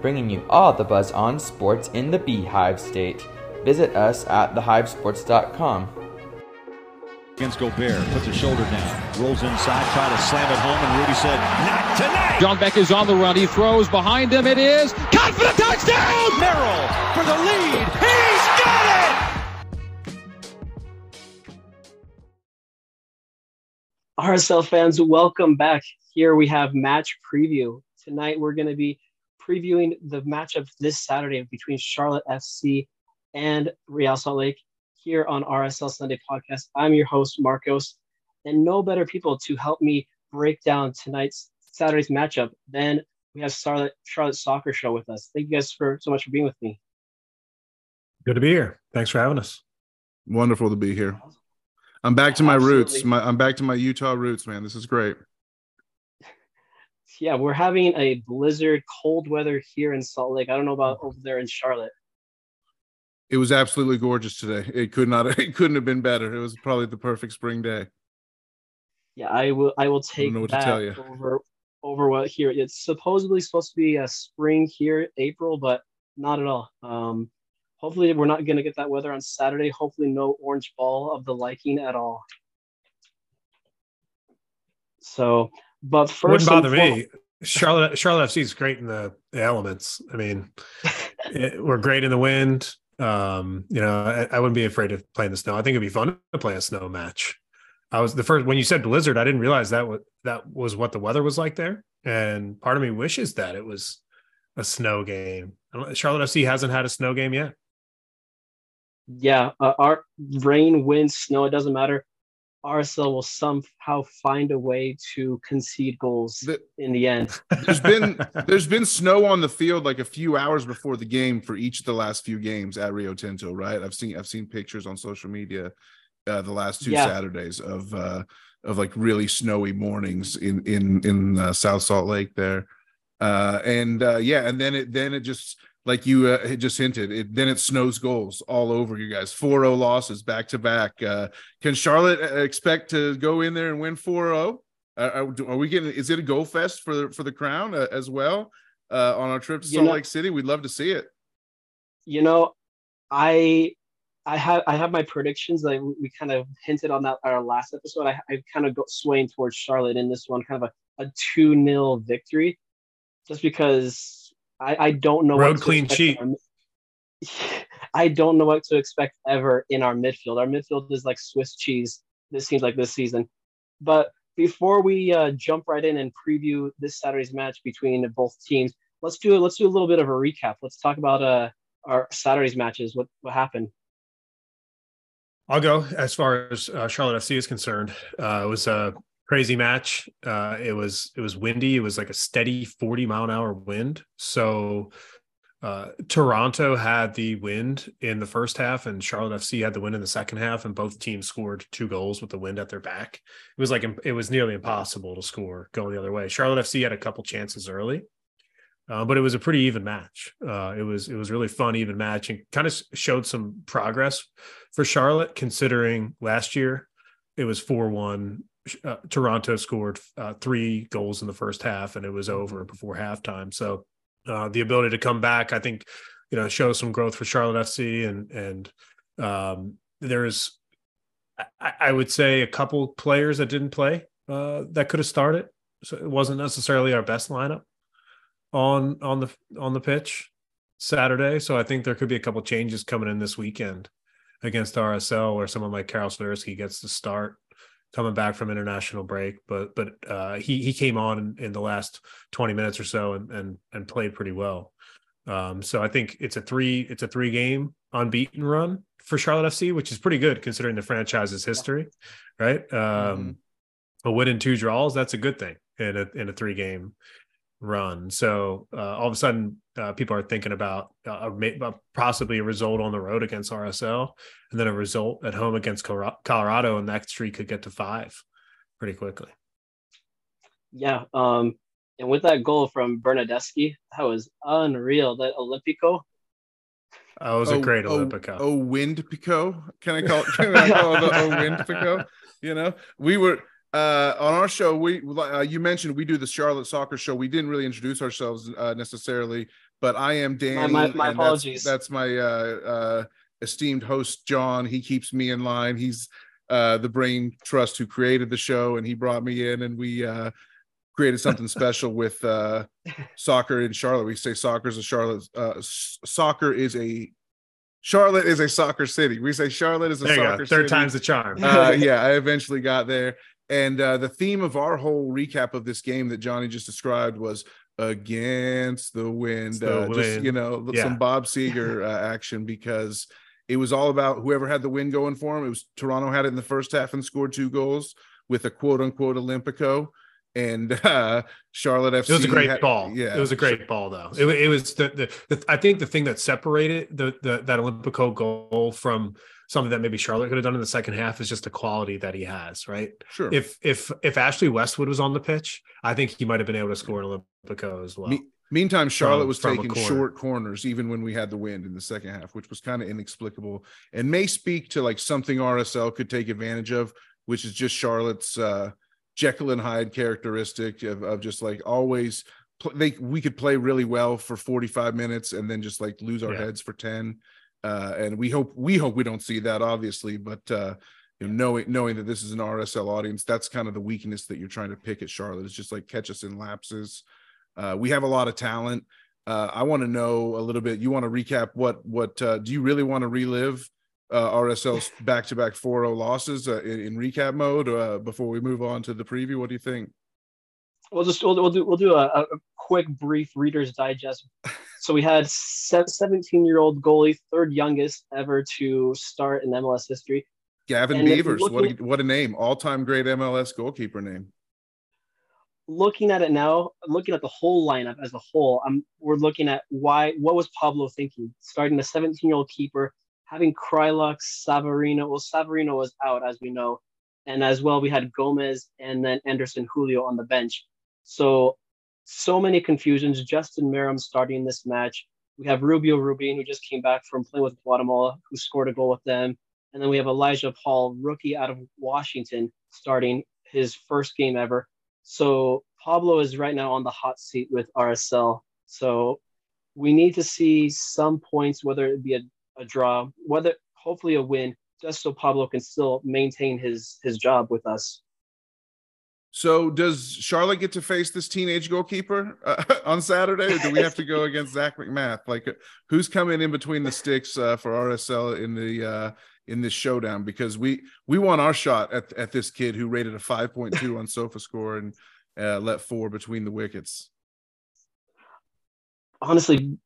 bringing you all the buzz on sports in the Beehive State. Visit us at thehivesports.com. against Gobert. Puts a shoulder down. Rolls inside, try to slam it home, and Rudy said, Not tonight! John Beck is on the run. He throws behind him. It is caught for the touchdown. Merrill for the lead. He's got it! RSL fans, welcome back. Here we have match preview. Tonight we're going to be previewing the matchup this Saturday between Charlotte FC and Real Salt Lake here on RSL Sunday Podcast. I'm your host, Marcos, and no better people to help me break down tonight's Saturday's matchup than we have Charlotte Charlotte Soccer Show with us. Thank you guys for so much for being with me. Good to be here. Thanks for having us. Wonderful to be here. I'm back to my roots. My, I'm back to my Utah roots, man. This is great. Yeah, we're having a blizzard, cold weather here in Salt Lake. I don't know about over there in Charlotte. It was absolutely gorgeous today. It could not. It couldn't have been better. It was probably the perfect spring day. Yeah, I will. I will take to that over over what here. It's supposedly supposed to be a spring here, April, but not at all. Um, hopefully, we're not going to get that weather on Saturday. Hopefully, no orange ball of the liking at all. So, but first, Wouldn't bother me. Charlotte Charlotte FC is great in the, the elements. I mean, it, we're great in the wind. Um, you know, I, I wouldn't be afraid of playing the snow. I think it'd be fun to play a snow match. I was the first when you said blizzard, I didn't realize that was that was what the weather was like there. And part of me wishes that it was a snow game. Charlotte FC hasn't had a snow game yet. yeah, uh, our rain, wind, snow, it doesn't matter. RSL will somehow find a way to concede goals The- in the end. There's been there's been snow on the field like a few hours before the game for each of the last few games at Rio Tinto, right? I've seen I've seen pictures on social media uh, the last two Yeah. Saturdays of uh of like really snowy mornings in in in uh, South Salt Lake there. Uh and uh yeah, and then it then it just like you uh, just hinted, it then it snows goals all over you guys. 4-0 losses back to back. Uh can Charlotte uh, expect to go in there and win 4-0? Uh, are, are we getting? Is it a goal fest for the for the crown uh, as well uh, on our trip to You Salt know- Lake City? We'd love to see it. you know, I I have I have my predictions. Like we kind of hinted on that our last episode. I, I kind of go swaying towards Charlotte in this one, kind of a, a two 0 victory, just because I, I don't know Road what clean sheet. I don't know what to expect ever in our midfield. Our midfield is like Swiss cheese. This seems like this season, but before we uh, jump right in and preview this Saturday's match between both teams, let's do it let's do a little bit of a recap. Let's talk about uh our Saturday's matches. What what happened? I'll go as far as uh, Charlotte FC is concerned. Uh, it was a crazy match. Uh, it was it was windy. It was like a steady forty mile an hour wind. So uh, Toronto had the wind in the first half, and Charlotte FC had the wind in the second half, and both teams scored two goals with the wind at their back. It was like it was nearly impossible to score going the other way. Charlotte FC had a couple chances early. Uh, but it was a pretty even match. Uh, it was it was really fun, even match, and kind of showed some progress for Charlotte, considering last year it was four one. Uh, Toronto scored uh, three goals in the first half, and it was over before halftime. So uh, the ability to come back, I think, you know, shows some growth for Charlotte FC, and and um, there's, I, I would say, a couple players that didn't play uh, that could have started. So it wasn't necessarily our best lineup on on the on the pitch Saturday. So I think there could be a couple changes coming in this weekend against RSL, where someone like Karol Swiderski gets to start coming back from international break. But but uh, he he came on in, in the last twenty minutes or so and and and played pretty well. Um, so I think it's a three it's a three game unbeaten run for Charlotte FC, which is pretty good considering the franchise's history, right? Um, Mm-hmm. A win and two draws, that's a good thing in a in a three game run. So uh, all of a sudden, uh, people are thinking about uh, a, ma- uh, possibly a result on the road against RSL, and then a result at home against Colorado, and that streak could get to five pretty quickly. Yeah. Um, and with that goal from Bernadeschi, that was unreal. That Olympico. That was a great Olympico. Oh, wind pico. Can I call it? Can I call it the oh wind pico? You know, we were uh, on our show. We uh, you mentioned we do the Charlotte Soccer Show. We didn't really introduce ourselves uh, necessarily, but I am Danny. My- my- my and that's- apologies. That's, my uh, uh, esteemed host John. He keeps me in line. He's uh, the brain trust who created the show, and he brought me in, and we uh, created something special with uh, soccer in Charlotte. We say soccer is a Charlotte. Uh, s- soccer is a Charlotte is a soccer city. We say Charlotte is a there you soccer go. Third city. time's the charm. uh, yeah, I eventually got there. And uh, the theme of our whole recap of this game that Johnny just described was against the wind. The uh, Just you know, Yeah. some Bob Seger uh, action because it was all about whoever had the win going for him. It was Toronto had it in the first half and scored two goals with a quote unquote Olympico. And uh, Charlotte FC. It was a great had- ball. Yeah, it was a great ball, though. It, it was the, the, the I think the thing that separated the, the that Olympico goal from something that maybe Charlotte could have done in the second half is just the quality that he has. Right. Sure. If if if Ashley Westwood was on the pitch, I think he might have been able to score an Olympico as well. Me- meantime, Charlotte was from taking corner. short corners even when we had the wind in the second half, which was kind of inexplicable and may speak to like something RSL could take advantage of, which is just Charlotte's uh, Jekyll and Hyde characteristic of, of just like always. They we could play really well for 45 minutes and then just like lose our Yeah. heads for 10 uh and we hope we hope we don't see that obviously but uh you know, knowing knowing that this is an RSL audience, that's kind of the weakness that you're trying to pick at Charlotte. Is just like catch us in lapses. Uh, we have a lot of talent. Uh, I want to know a little bit. You want to recap what what uh, do you really want to relive uh, RSL's back to back 4-0 losses uh, in, in recap mode uh, before we move on to the preview? What do you think? We'll just we'll, we'll do we'll do a, a quick brief Reader's Digest. So we had 17 year old goalie, third youngest ever to start in MLS history. Gavin And Beavers, what a, what a name! All time great MLS goalkeeper name. Looking at it now, looking at the whole lineup as a whole, um, we're looking at why what was Pablo thinking? Starting a 17 year old keeper, having Kreilach, Savarino. Well, Savarino was out as we know, and as well we had Gomez and then Anderson Julio on the bench. So so many confusions. Justin Meram starting this match. We have Rubio Rubin, who just came back from playing with Guatemala, who scored a goal with them. And then we have Elijah Paul, rookie out of Washington, starting his first game ever. So Pablo is right now on the hot seat with RSL. So we need to see some points, whether it be a, a draw, whether hopefully a win, just so Pablo can still maintain his his job with us. So does Charlotte get to face this teenage goalkeeper uh, on Saturday, or do we have to go against Zac MacMath? Like, who's coming in between the sticks uh, for RSL in the uh, in this showdown? Because we we want our shot at at this kid who rated a five point two on SofaScore and uh, let four between the wickets. honestly,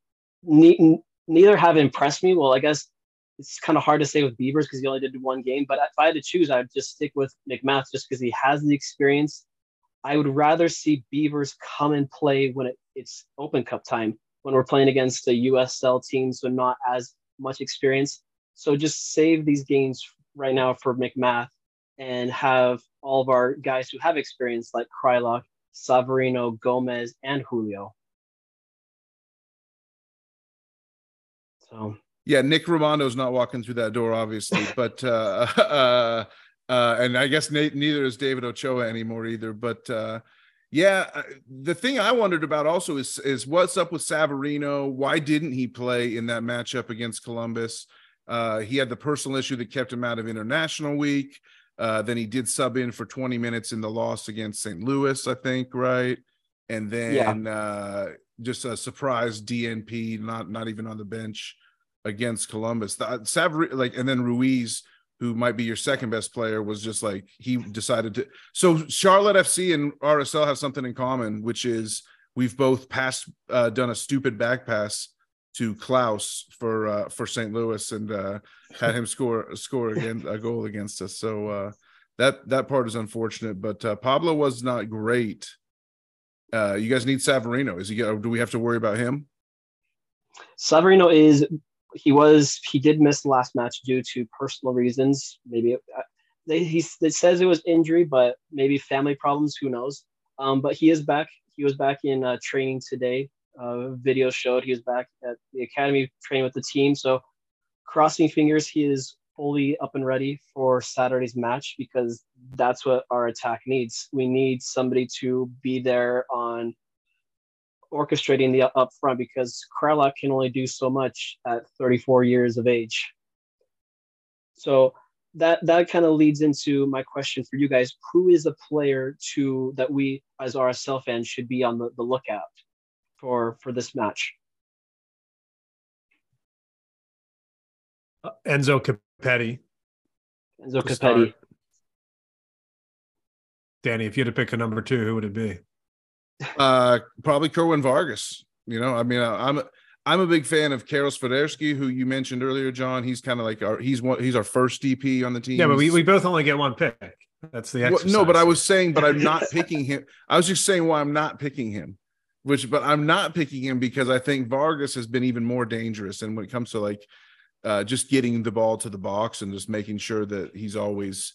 ne- neither have impressed me. Well, I guess it's kind of hard to say with Beavers because he only did one game. But if I had to choose, I'd just stick with MacMath just because he has the experience. I would rather see Beavers come and play when it, it's Open Cup time, when we're playing against a USL team, so not as much experience. So just save these games right now for MacMath and have all of our guys who have experience like Kreilach, Savarino, Gomez, and Julio. So Yeah, Nick Rimando's not walking through that door, obviously, but uh, uh, uh, and I guess Nate, neither is David Ochoa anymore either. But uh, yeah, uh, the thing I wondered about also is is what's up with Savarino? Why didn't he play in that matchup against Columbus? Uh, he had the personal issue that kept him out of international week. Uh, then he did sub in for 20 minutes in the loss against St. Louis, I think, right? And then uh, just a surprise DNP, not not even on the bench against Columbus. The, Savar, like, and then Ruiz, who might be your second best player, was just like he decided to. So Charlotte FC and RSL have something in common, which is we've both passed, uh, done a stupid back pass to Klauss for uh, for St. Louis and uh, had him score score again a goal against us. So uh, that that part is unfortunate. But uh, Pablo was not great. Uh, you guys need Savarino. Is he? Do we have to worry about him? Savarino is he was he did miss the last match due to personal reasons. Maybe uh, they, he it says it was injury, but maybe family problems. Who knows? Um, but he is back. He was back in uh, training today. Uh, video showed he was back at the academy training with the team. So, crossing fingers, he is fully up and ready for Saturday's match because that's what our attack needs. We need somebody to be there on orchestrating the up front because Kreilach can only do so much at 34 years of age. So that that kind of leads into my question for you guys: Who is a player to that we as RSL fans should be on the, the lookout for for this match? Uh, Enzo Copetti. Enzo Copetti. Danny, if you had to pick a number two, who would it be? Uh, probably Kerwin Vargas. You know, I mean, I'm I'm a big fan of Karol Swiderski, who you mentioned earlier, John. He's kind of like our he's one he's our first DP on the team. Yeah, but we, we both only get one pick. That's the well, no, but I was saying, but I'm not picking him. I was just saying why I'm not picking him. Which, but I'm not picking him because I think Vargas has been even more dangerous. And when it comes to like uh, just getting the ball to the box and just making sure that he's always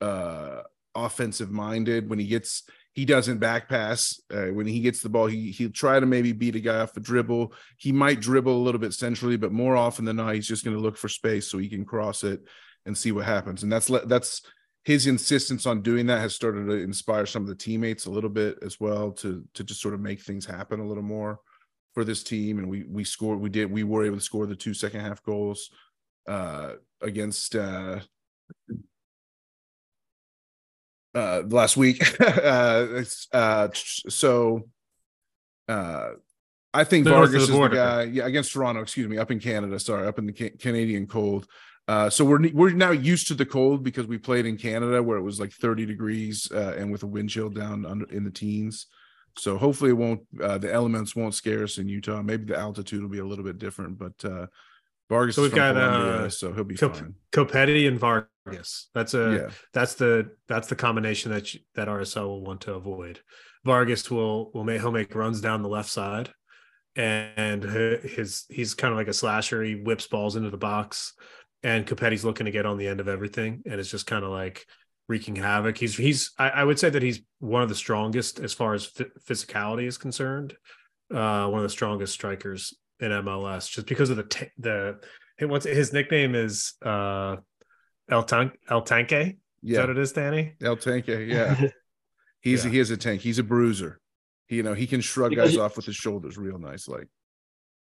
uh, offensive minded when he gets he doesn't back pass uh, when he gets the ball he he'll try to maybe beat a guy off a dribble. He might dribble a little bit centrally but more often than not he's just going to look for space so he can cross it and see what happens. And that's that's his insistence on doing that has started to inspire some of the teammates a little bit as well to to just sort of make things happen a little more for this team. And we we scored we did we were able to score the two second half goals uh against uh uh last week uh uh so uh I think Vargas is the guy yeah against Toronto excuse me up in Canada sorry up in the ca- Canadian cold uh, so we're we're now used to the cold because we played in Canada where it was like 30 degrees uh, and with a wind chill down under in the teens. So hopefully it won't uh, the elements won't scare us in Utah. Maybe the altitude will be a little bit different, but uh, Vargas. So we've got Columbia, uh, so he'll be Cop- fine. Copetti and Vargas. That's a Yeah. that's the that's the combination that you, that RSL will want to avoid. Vargas will will make he'll make runs down the left side, and his he's kind of like a slasher. He whips balls into the box, and Copetti's looking to get on the end of everything, and it's just kind of like wreaking havoc. He's he's I, I would say that he's one of the strongest as far as phy- physicality is concerned. Uh, one of the strongest strikers in MLS, just because of the t- the what's his nickname is uh, El Tank El Tanque. Is Yeah. that what it is, Danny? El Tanque, yeah. He's Yeah. he is a tank. He's a bruiser. He, you know, he can shrug Because- guys off with his shoulders real nice. Like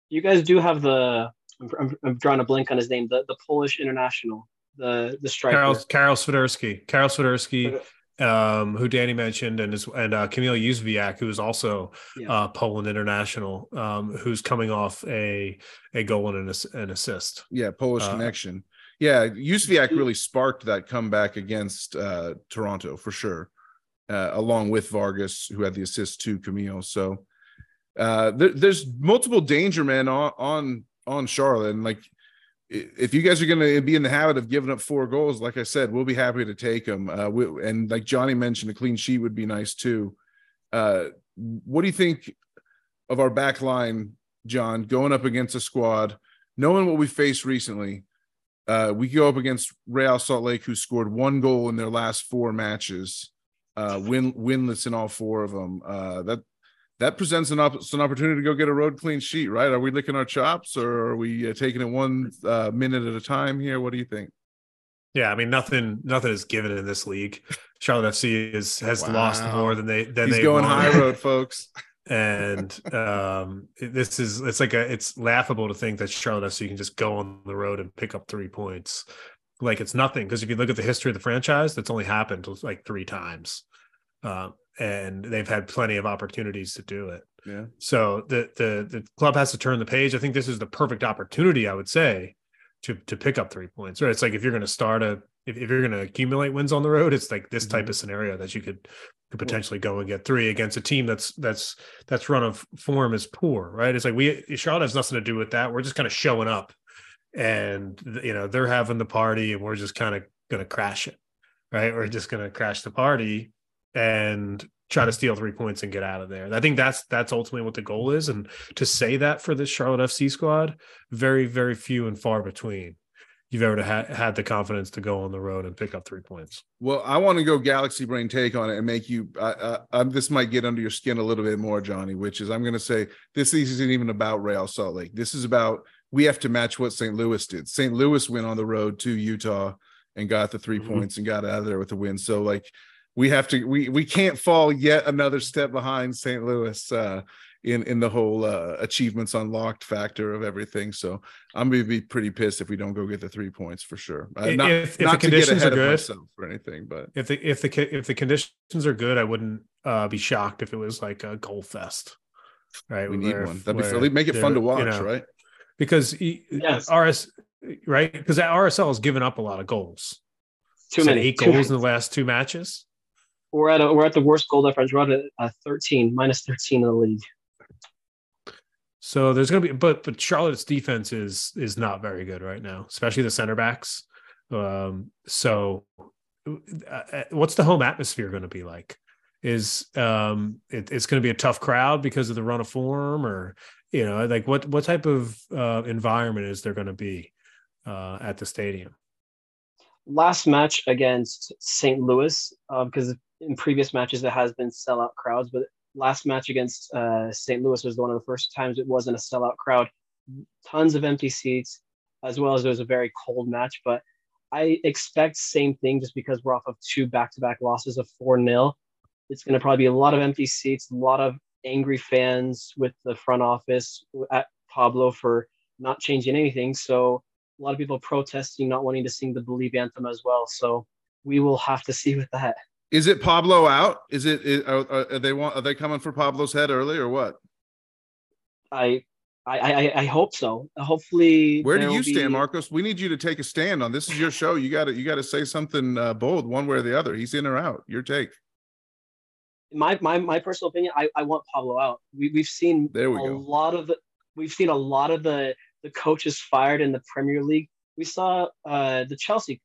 You guys do have the I'm, I'm, I'm drawing a blank on his name the the Polish international the the striker. Karol Karol Swiderski. Karol Swiderski, um, who Danny mentioned, and is and uh, Kamil Jóźwiak, who is also Yeah. uh, Poland international, um, who's coming off a a goal and an, an assist. yeah, Polish Uh, connection. Yeah, Jóźwiak really sparked that comeback against uh, Toronto for sure, uh, along with Vargas, who had the assist to Kamil. So uh, there, there's multiple danger men on on on Charlotte, and like if you guys are going to be in the habit of giving up four goals, like I said, we'll be happy to take them. Uh, we, and like Johnny mentioned, a clean sheet would be nice too. Uh, what do you think of our back line, John, going up against a squad, knowing what we faced recently? Uh, we go up against Real Salt Lake, who scored one goal in their last four matches, uh, win winless in all four of them. Uh, that that presents an, op- an opportunity to go get a road clean sheet, right? Are we licking our chops, or are we uh, taking it one uh, minute at a time here? What do you think? Yeah, I mean nothing nothing is given in this league. Charlotte FC is has lost more than they than He's they going won. high road, folks. and um this is it's like a it's laughable to think that Charlotte FC can just go on the road and pick up three points like it's nothing because if you look at the history of the franchise that's only happened like three times um and they've had plenty of opportunities to do it Yeah. so the the the club has to turn the page i think this is the perfect opportunity i would say to to pick up three points right it's like if you're going to start a if, if you're going to accumulate wins on the road, it's like this type Mhm. of scenario that you could could potentially go and get three against a team that's that's that's run of form is poor, right? It's like we Charlotte has nothing to do with that. We're just kind of showing up, and you know they're having the party, and we're just kind of going to crash it, right? We're just going to crash the party and try to steal three points and get out of there. I think that's that's ultimately what the goal is, and to say that for this Charlotte FC squad, very very few and far between. You've ever had had the confidence to go on the road and pick up three points. Well, I want to go Galaxy Brain take on it and make you. Uh, uh, this might get under your skin a little bit more, Johnny. Which is, I'm going to say this isn't even about Real Salt Lake. This is about we have to match what St. Louis did. St. Louis went on the road to Utah and got the 3 Mhm. points and got out of there with the win. So like we have to we we can't fall yet another step behind St. Louis uh, in in the whole uh, achievements unlocked factor of everything. So I'm going to be pretty pissed if we don't go get the three points for sure. Uh, not if, if the not to get conditions are ahead of good, myself or anything, but if the if the if the conditions are good, I wouldn't uh, be shocked if it was like a goal fest. Right, we need where- one. That'd be where make it fun to watch, you know, right? Because Yes. RS right because RSL has given up a lot of goals. Too Said many. eight too goals many. in the last two matches. We're at a, we're at the worst goal difference. We're at a, a 13 minus 13 in the league. So there's going to be, but but Charlotte's defense is is not very good right now, especially the center backs. Um, so, uh, what's the home atmosphere going to be like? Is um, it, it's going to be a tough crowd because of the run of form, or you know, like what what type of uh, environment is there going to be uh, at the stadium? last match against St. Louis, because in previous matches it has been sellout crowds, but last match against uh, St. Louis was one of the first times it wasn't a sellout crowd. Tons of empty seats, as well as it was a very cold match. But I expect same thing just because we're off of two back-to-back losses of four 0 It's going to probably be a lot of empty seats, a lot of angry fans with the front office at Pablo for not changing anything. So a lot of people protesting, not wanting to sing the Believe anthem as well. So we will have to see with that. Is it Pablo out? Is it is, are, are they want are they coming for Pablo's head early or what? I I I, I hope so. Hopefully, Where do you stand, be- Marcos? We need you to take a stand on this. Is your show. You got to you got to say something uh, bold, one way or the other. He's in or out. Your take. My my my personal opinion, I, I want Pablo out. We we've seen There we a go. lot of the we've seen a lot of the the coaches fired in the Premier League. We saw uh the Chelsea.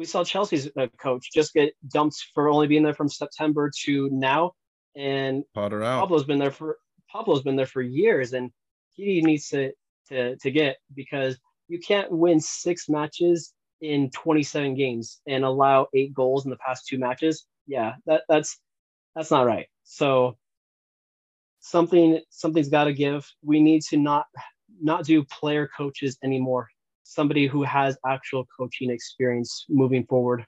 We saw Chelsea's uh, coach just get dumped for only being there from September to now, and Potter out. Pablo's been there for Pablo's been there for years, and he needs to to to get because you can't win six matches in 27 games and allow eight goals in the past two matches. Yeah, that that's that's not right. So something something's got to give. We need to not not do player coaches anymore. Somebody who has actual coaching experience moving forward.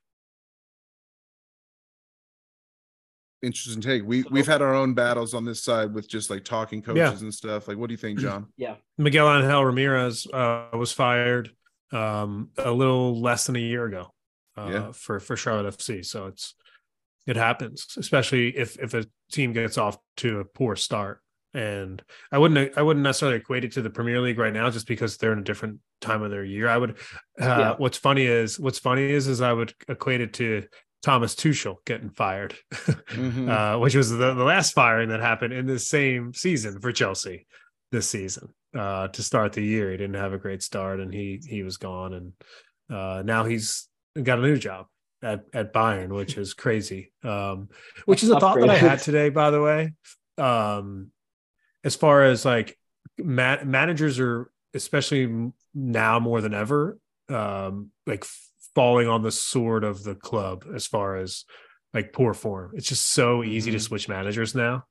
Interesting take. We we've had our own battles on this side with just like talking coaches Yeah. and stuff. Like, what do you think, John? Yeah. Miguel Angel Ramirez uh, was fired um, a little less than a year ago uh, Yeah. for for Charlotte FC. So it's it happens, especially if if a team gets off to a poor start. And I wouldn't I wouldn't necessarily equate it to the Premier League right now, just because they're in a different time of their year. I would. Uh, Yeah. What's funny is what's funny is is I would equate it to Thomas Tuchel getting fired, Mhm. uh, which was the, the last firing that happened in the same season for Chelsea this season uh, to start the year. He didn't have a great start, and he he was gone, and uh, now he's got a new job at at Bayern, which is crazy. Um, which is a thought that I had today, by the way. Um, as far as like ma- managers are, especially now more than ever, um, like falling on the sword of the club as far as like poor form. It's just so easy to Mhm. switch managers now,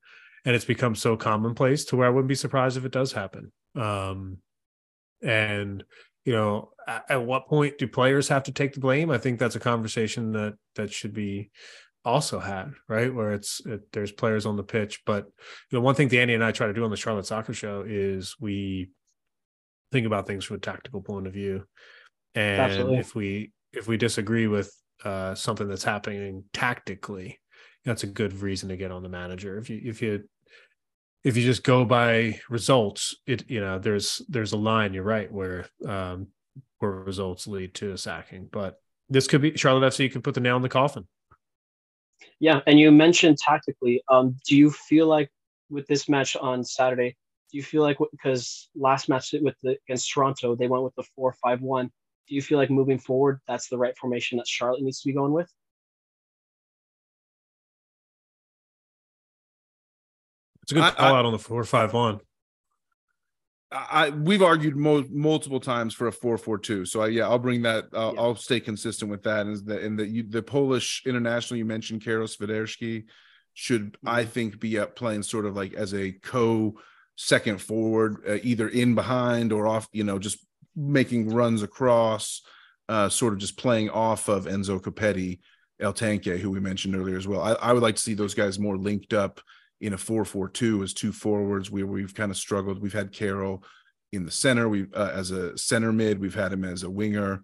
and it's become so commonplace to where I wouldn't be surprised if it does happen. Um, and you know, at, at what point do players have to take the blame? I think that's a conversation that that should be also had, right? Where it's it, there's players on the pitch, but you know, one thing Danny and I try to do on the Charlotte Soccer Show is we think about things from a tactical point of view, and Absolutely. if we if we disagree with uh, something that's happening tactically, that's a good reason to get on the manager. If you if you if you just go by results, it you know there's there's a line. You're right where um, poor results lead to a sacking. But this could be Charlotte FC you could put the nail in the coffin. Yeah, and you mentioned tactically. Um, do you feel like with this match on Saturday, do you feel like because last match with the against Toronto they went with the four five one? Do you feel like moving forward that's the right formation that Charlotte needs to be going with? It's a good I- call I- out on the four five one. I we've argued mo- multiple times for a four four two. So I, yeah, I'll bring that. I'll, Yeah. I'll stay consistent with that. Is that in the you, the Polish international you mentioned, Karol Swiderski, should I think be up playing sort of like as a co second forward, uh, either in behind or off. You know, just making runs across, uh, sort of just playing off of Enzo Copetti, El Tanque, who we mentioned earlier as well. I, I would like to see those guys more linked up in a 4-4-2 as two forwards where we've kind of struggled. We've had Karol in the center. We uh, as a center mid, we've had him as a winger.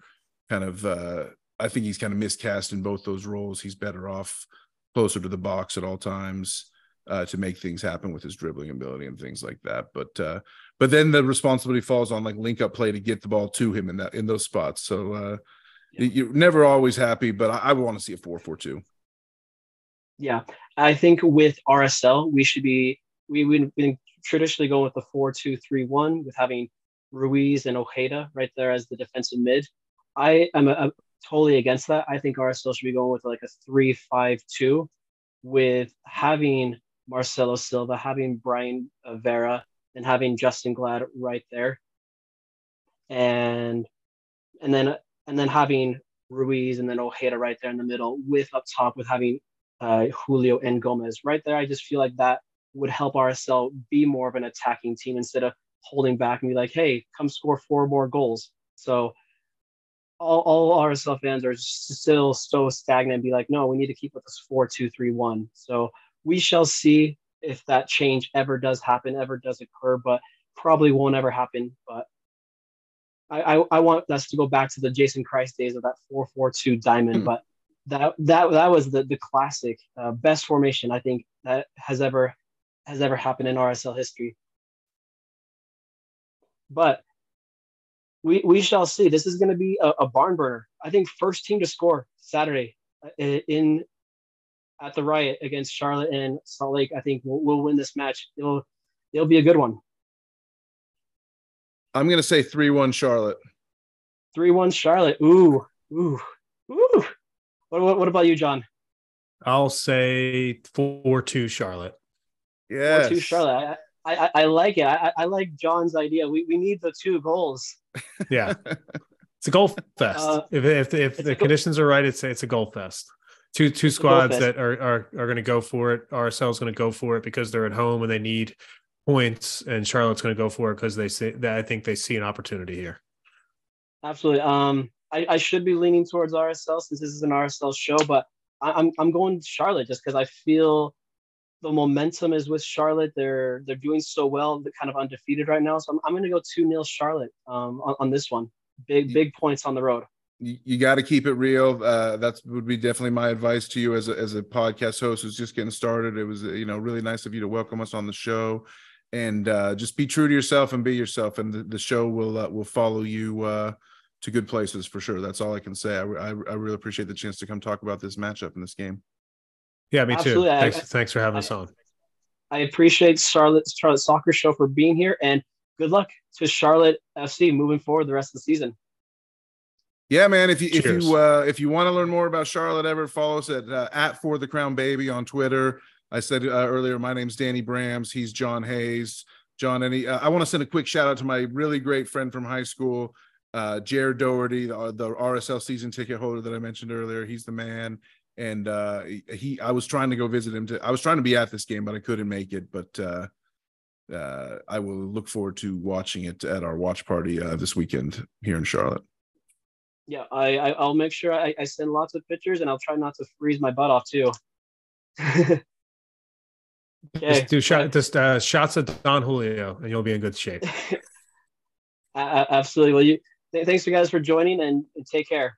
Kind of, uh, I think he's kind of miscast in both those roles. He's better off closer to the box at all times uh, to make things happen with his dribbling ability and things like that. But uh, but then the responsibility falls on like link up play to get the ball to him in that in those spots. So uh, Yeah. you're never always happy, but I, I want to see a 4-4-2. Yeah, I think with RSL we should be we would been traditionally going with the four two three one with having Ruiz and Ojeda right there as the defensive mid. I am a, a- totally against that. I think RSL should be going with like a three five two with having Marcelo Silva, having Bryan Vera, and having Justen Glad right there, and and then and then having Ruiz and then Ojeda right there in the middle with up top with having uh, Julio and Gomez right there. I just feel like that would help RSL be more of an attacking team instead of holding back and be like, hey, come score four more goals. So all, all RSL fans are still so stagnant and be like, no, we need to keep with this four, two, three, one. So we shall see if that change ever does happen, ever does occur, but probably won't ever happen. But I, I, I want us to go back to the Jason Kreis days of that four, four, two diamond, Mhm. but that that that was the the classic uh, best formation I think that has ever has ever happened in RSL history. But we we shall see. This is going to be a, a barn burner. I think first team to score Saturday uh, in at the riot against Charlotte and Salt Lake. I think we'll, we'll win this match. It'll it'll be a good one. I'm gonna say three one Charlotte. Three one Charlotte. Ooh ooh. What, what what about you, John? I'll say four two Charlotte. Yeah, Four two Charlotte. I, I, I like it. I, I like John's idea. We, we need the two goals. Yeah, it's a goal fest. Uh, if if if it's a the goal- conditions are right, it's it's a goal fest. Two two a goal squads that are are are going to go for it. RSL's going to go for it because they're at home and they need points, and Charlotte's going to go for it because they see that I think they see an opportunity here. Absolutely. Um, I, I should be leaning towards RSL since this is an RSL show, but I, I'm I'm going Charlotte just because I feel the momentum is with Charlotte. They're they're doing so well. They're kind of undefeated right now. So I'm, I'm going to go two 0 Charlotte um, on, on this one. Big big points on the road. you, you got to keep it real. Uh, that's would be definitely my advice to you as a, as a podcast host who's just getting started. It was you know really nice of you to welcome us on the show, and uh, just be true to yourself and be yourself, and the, the show will uh, will follow you uh, to good places for sure. That's all I can say. I, I, I really appreciate the chance to come talk about this matchup in this game. Yeah, me Absolutely. too. Thanks, I- thanks for having I- us on. I appreciate Charlotte Charlotte Soccer Show for being here, and good luck to Charlotte FC moving forward the rest of the season. Yeah, man. If you if you uh, if you want to learn more about Charlotte Everett, follow us at uh, at for the crown baby on Twitter. I said uh, earlier, my name's Danny Brams. He's John Hayes. John, any? Uh, I want to send a quick shout out to my really great friend from high school, uh, Jared Doherty, the, the RSL season ticket holder that I mentioned earlier. He's the man. And uh, he, I was trying to go visit him. To, I was trying to be at this game, but I couldn't make it. But uh, uh, I will look forward to watching it at our watch party uh, this weekend here in Charlotte. Yeah, I, I I'll make sure I, I send lots of pictures, and I'll try not to freeze my butt off too. okay. Just do shot, just uh, shots of Don Julio, and you'll be in good shape. A- a- Absolutely. Well, you th- thanks you guys for joining, and, and take care.